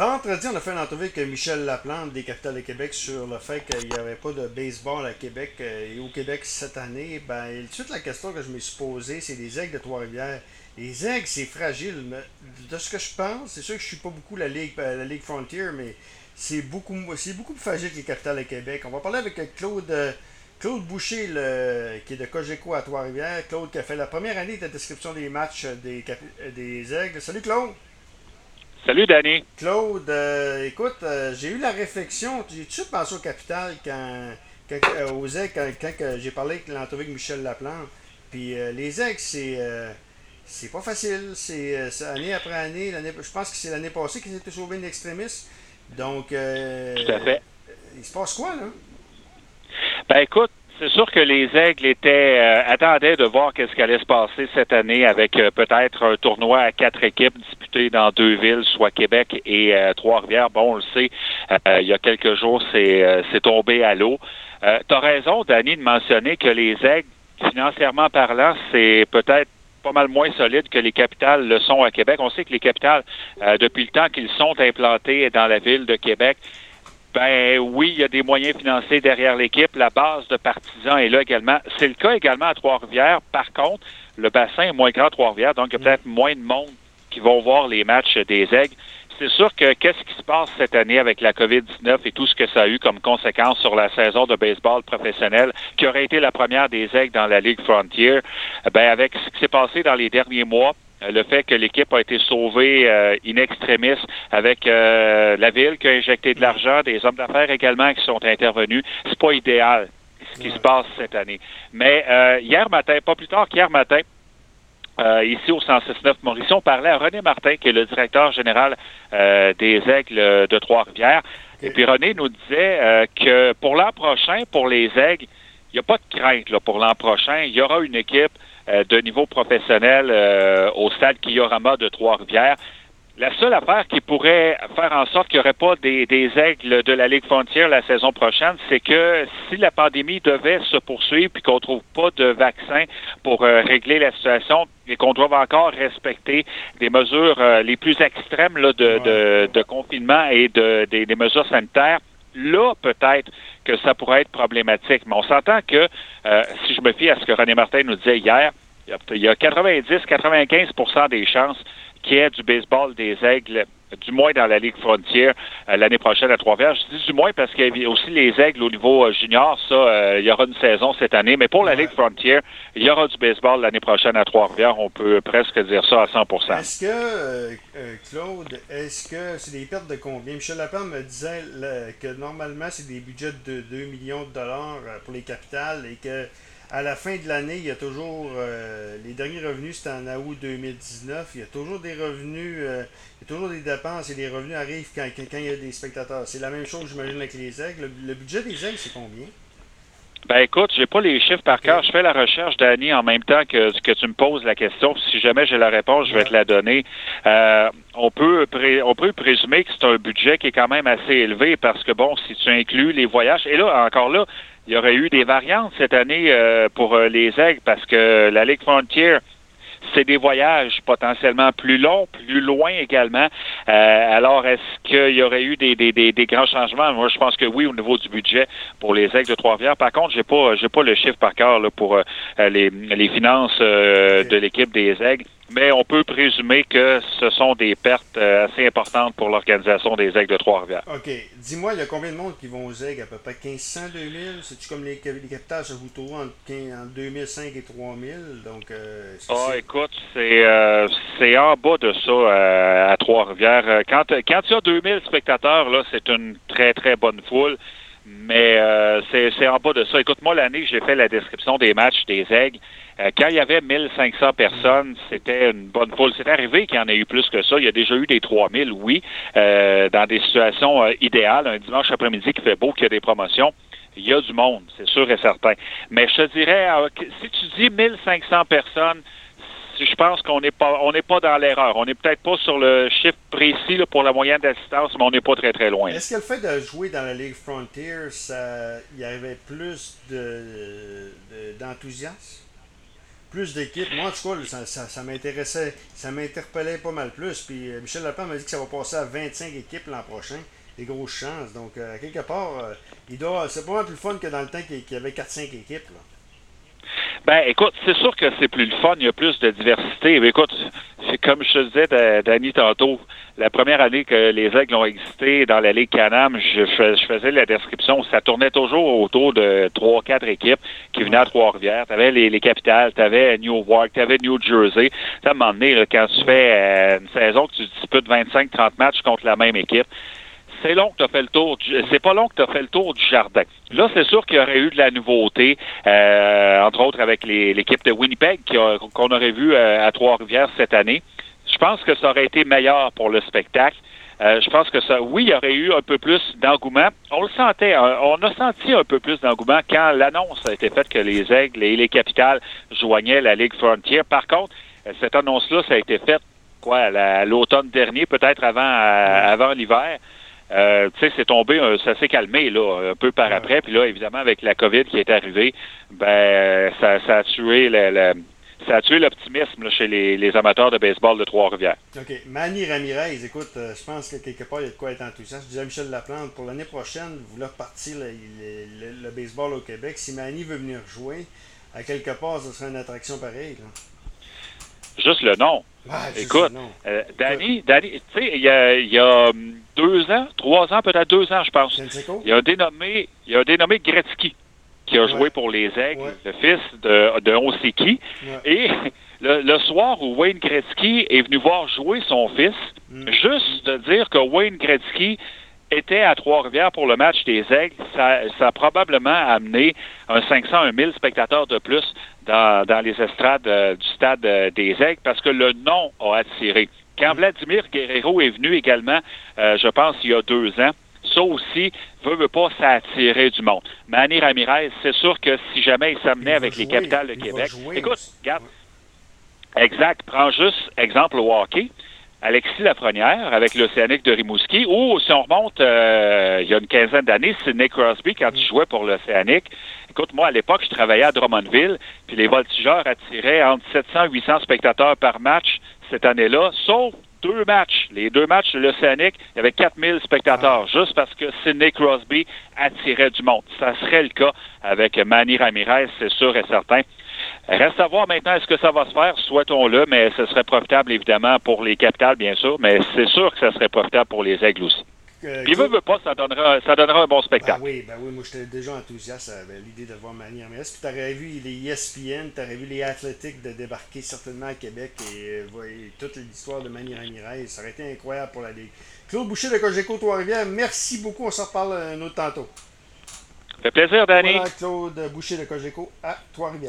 Vendredi, on a fait une entrevue avec Michel Laplante des Capitales de Québec sur le fait qu'il n'y avait pas de baseball à Québec euh, et au Québec cette année. Ben, tout de suite, la question que je me suis posée, c'est les aigles de Trois-Rivières. Les aigles, c'est fragile. Mais de ce que je pense, c'est sûr que je suis pas beaucoup la Ligue, euh, la Ligue Frontier, mais c'est beaucoup, c'est beaucoup plus fragile que les Capitales de Québec. On va parler avec Claude. Claude Boucher, qui est de Cogeco à Trois-Rivières. Claude qui a fait la première année de description des matchs des, des Aigles. Salut Claude! Salut, Danny. Claude, euh, écoute, euh, j'ai eu la réflexion. J'ai-tu pensé au capital quand, quand euh, aux aigles, quand, j'ai parlé avec l'entrevue avec Michel Laplante? Puis les aigles, c'est c'est pas facile. C'est année après année. Je pense que c'est l'année passée qu'ils étaient sauvés d'extrémistes. Donc, Tout à fait. il se passe quoi, là? Ben écoute, c'est sûr que les Aigles étaient euh, attendaient de voir qu'est-ce qui allait se passer cette année avec euh, peut-être un tournoi à quatre équipes disputées dans deux villes, soit Québec et euh, Trois-Rivières. Bon, on le sait, il y a quelques jours, c'est c'est tombé à l'eau. tu as raison, Danny, de mentionner que les Aigles, financièrement parlant, c'est peut-être pas mal moins solide que les capitales le sont à Québec. On sait que les capitales, depuis le temps qu'ils sont implantés dans la ville de Québec, ben oui, il y a des moyens financiers derrière l'équipe. La base de partisans est là également. C'est le cas également à Trois-Rivières. Par contre, le bassin est moins grand à Trois-Rivières, donc il y a mm. peut-être moins de monde qui vont voir les matchs des Aigles. C'est sûr que qu'est-ce qui se passe cette année avec la COVID-19 et tout ce que ça a eu comme conséquence sur la saison de baseball professionnel, qui aurait été la première des Aigles dans la Ligue Frontier, ben avec ce qui s'est passé dans les derniers mois, le fait que l'équipe a été sauvée euh, in extremis avec euh, la ville qui a injecté de l'argent, des hommes d'affaires également qui sont intervenus, c'est pas idéal ce qui se passe cette année. Mais hier matin, pas plus tard qu'hier matin, ici au 106.9 Maurice, on parlait à René Martin, qui est le directeur général des Aigles de Trois-Rivières. Et puis René nous disait que pour l'an prochain, pour les Aigles, il n'y a pas de crainte là, pour l'an prochain. Il y aura une équipe euh, de niveau professionnel euh, au stade Kiyorama de Trois-Rivières. La seule affaire qui pourrait faire en sorte qu'il n'y aurait pas des, aigles de la Ligue frontière la saison prochaine, c'est que si la pandémie devait se poursuivre puis qu'on ne trouve pas de vaccin pour euh, régler la situation et qu'on doit encore respecter des mesures les plus extrêmes de, confinement et de, des, mesures sanitaires, là, peut-être que ça pourrait être problématique. Mais on s'entend que, si je me fie à ce que René Martin nous disait hier, il y a 90-95% des chances qu'il y ait du baseball des aigles du moins dans la Ligue Frontière euh, l'année prochaine à Trois-Rivières. Je dis du moins parce qu'il y a aussi les aigles au niveau euh, junior. Ça, euh, il y aura une saison cette année. Mais pour la Ligue Frontière, il y aura du baseball l'année prochaine à Trois-Rivières. On peut presque dire ça à 100% Est-ce que, Claude, est-ce que c'est des pertes de combien? Michel Lapin me disait que normalement, c'est des budgets de 2 millions de dollars pour les capitales et que à la fin de l'année, il y a toujours euh, les derniers revenus, c'était en août 2019. Il y a toujours des revenus, euh, il y a toujours des dépenses et les revenus arrivent quand, quand, il y a des spectateurs. C'est la même chose, j'imagine, avec les aigles. Le, budget des aigles, c'est combien? Ben écoute, j'ai pas les chiffres par cœur. Je fais la recherche, Danny, en même temps que, que tu me poses la question. Si jamais j'ai la réponse, je vais te la donner. Euh, on peut on peut présumer que c'est un budget qui est quand même assez élevé parce que bon, si tu inclus les voyages, et là encore là, il y aurait eu des variantes cette année euh, pour euh, les aigles parce que la Ligue Frontier, c'est des voyages potentiellement plus longs, plus loin également. Euh, alors, est-ce qu'il y aurait eu des, des, des, grands changements? Moi, je pense que oui, au niveau du budget pour les aigles de Trois-Rivières. Par contre, j'ai pas j'ai pas le chiffre par cœur là, pour les, les finances de l'équipe des aigles mais on peut présumer que ce sont des pertes euh, assez importantes pour l'organisation des Aigles de Trois-Rivières. OK. Dis-moi, il y a combien de monde qui vont aux Aigles? À peu près 1500, 2000? C'est-tu comme les, les capitales se vous trouvez en, 2005 et 3000? Donc, euh, ah, écoute, c'est euh, c'est en bas de ça à Trois-Rivières. Quand, quand il y a 2000 spectateurs, là, c'est une très, très bonne foule. Mais c'est en bas de ça. Écoute, moi, l'année, j'ai fait la description des matchs des Aigles. Euh, quand il y avait 1500 personnes, c'était une bonne foule. C'est arrivé qu'il y en ait eu plus que ça. Il y a déjà eu des 3000, oui, euh, dans des situations euh, idéales. Un dimanche après-midi qui fait beau, qu'il y a des promotions. Il y a du monde, c'est sûr et certain. Mais je te dirais, si tu dis 1500 personnes, je pense qu'on n'est pas on n'est pas dans l'erreur. On n'est peut-être pas sur le chiffre précis pour la moyenne d'assistance, mais on n'est pas très très loin. Est-ce que le fait de jouer dans la Ligue Frontier, ça, il y avait plus de, d'enthousiasme? plus d'équipes. Moi, en tout cas, ça, m'intéressait, ça m'interpellait pas mal plus. Puis euh, Michel Lapin m'a dit que ça va passer à 25 équipes l'an prochain. Des grosses chances. Donc, euh, quelque part, euh, il doit, c'est pas plus fun que dans le temps qu'il y avait 4-5 équipes. Ben, écoute, c'est sûr que c'est plus le fun, il y a plus de diversité. Mais écoute, c'est comme je te disais, Danny, tantôt, la première année que les Aigles ont existé dans la Ligue Canam, je, je faisais la description, ça tournait toujours autour de trois, quatre équipes qui venaient à Trois-Rivières. Tu avais les, les capitales, tu avais Newark, tu avais New Jersey. Moment donné, quand tu fais euh, une saison que tu disputes 25-30 matchs contre la même équipe, c'est long que tu as fait le tour. C'est pas long que tu as fait le tour du jardin. Là, c'est sûr qu'il y aurait eu de la nouveauté, euh, entre autres avec l'équipe de Winnipeg qu'on aurait vu euh, à Trois-Rivières cette année. Je pense que ça aurait été meilleur pour le spectacle. Euh, je pense que ça, oui, il y aurait eu un peu plus d'engouement. On le sentait, on a senti un peu plus d'engouement quand l'annonce a été faite que les Aigles et les Capitales joignaient la Ligue Frontier. Par contre, cette annonce-là, ça a été faite quoi, l'automne dernier, peut-être avant l'hiver. Euh, tu sais, c'est tombé, euh, ça s'est calmé là, un peu par après. Puis là, évidemment, avec la COVID qui est arrivée, ben ça, ça a tué ça a tué l'optimisme chez les, les, amateurs de baseball de Trois-Rivières. OK. Manny Ramirez, écoute, euh, je pense que quelque part, il y a de quoi être enthousiaste. Je disais à Michel Laplante, pour l'année prochaine, vous voulez repartir le, le, baseball au Québec. Si Manny veut venir jouer, à quelque part, ce serait une attraction pareille. Là. Juste le nom. Écoute, euh, Danny, Danny tu sais, il y a, il y a hum, deux ans, trois ans, peut-être deux ans, je pense. Il y a un dénommé, il y a un dénommé Gretzky qui a joué pour les Aigles, le fils de, de qui. Et le, le, soir où Wayne Gretzky est venu voir jouer son fils, mm. juste de dire que Wayne Gretzky était à Trois-Rivières pour le match des Aigles, ça, ça, a probablement amené un 500, un 1000 spectateurs de plus dans, dans les estrades euh, du stade euh, des Aigles parce que le nom a attiré. Quand Vladimir Guerrero est venu également, euh, je pense, il y a deux ans, ça aussi, veut, veut pas, ça attirer du monde. Manny Ramirez, c'est sûr que si jamais il s'amenait avec les capitales de Québec. Écoute, regarde. Exact. Prends juste exemple au hockey. Alexis Lafrenière avec l'Océanique de Rimouski, ou si on remonte il y a une quinzaine d'années, c'est Nick Crosby quand il jouait pour l'Océanique. Écoute, moi, à l'époque, je travaillais à Drummondville, puis les voltigeurs attiraient entre 700 et 800 spectateurs par match cette année-là, sauf deux matchs. Les deux matchs de l'Océanique, il y avait 4000 spectateurs, ah. juste parce que Sidney Crosby attirait du monde. Ça serait le cas avec Manny Ramirez, c'est sûr et certain. Reste à voir maintenant est-ce que ça va se faire, souhaitons-le, mais ce serait profitable évidemment pour les capitales, bien sûr, mais c'est sûr que ça serait profitable pour les aigles aussi. Euh, Puis veut, veut pas, ça donnera, ça donnera un bon spectacle. Ben oui, ben oui, moi j'étais déjà enthousiaste à l'idée de voir Manny Ramirez. Puis t'aurais vu les ESPN, t'aurais vu les Athlétiques de débarquer certainement à Québec et, euh, toute l'histoire de Manny Ramirez? Ça aurait été incroyable pour la Ligue. Claude Boucher de Cogeco Trois-Rivières, merci beaucoup. On se reparle un autre tantôt. Ça fait plaisir, Danny. Voilà, Claude Boucher de Cogeco à Trois-Rivières.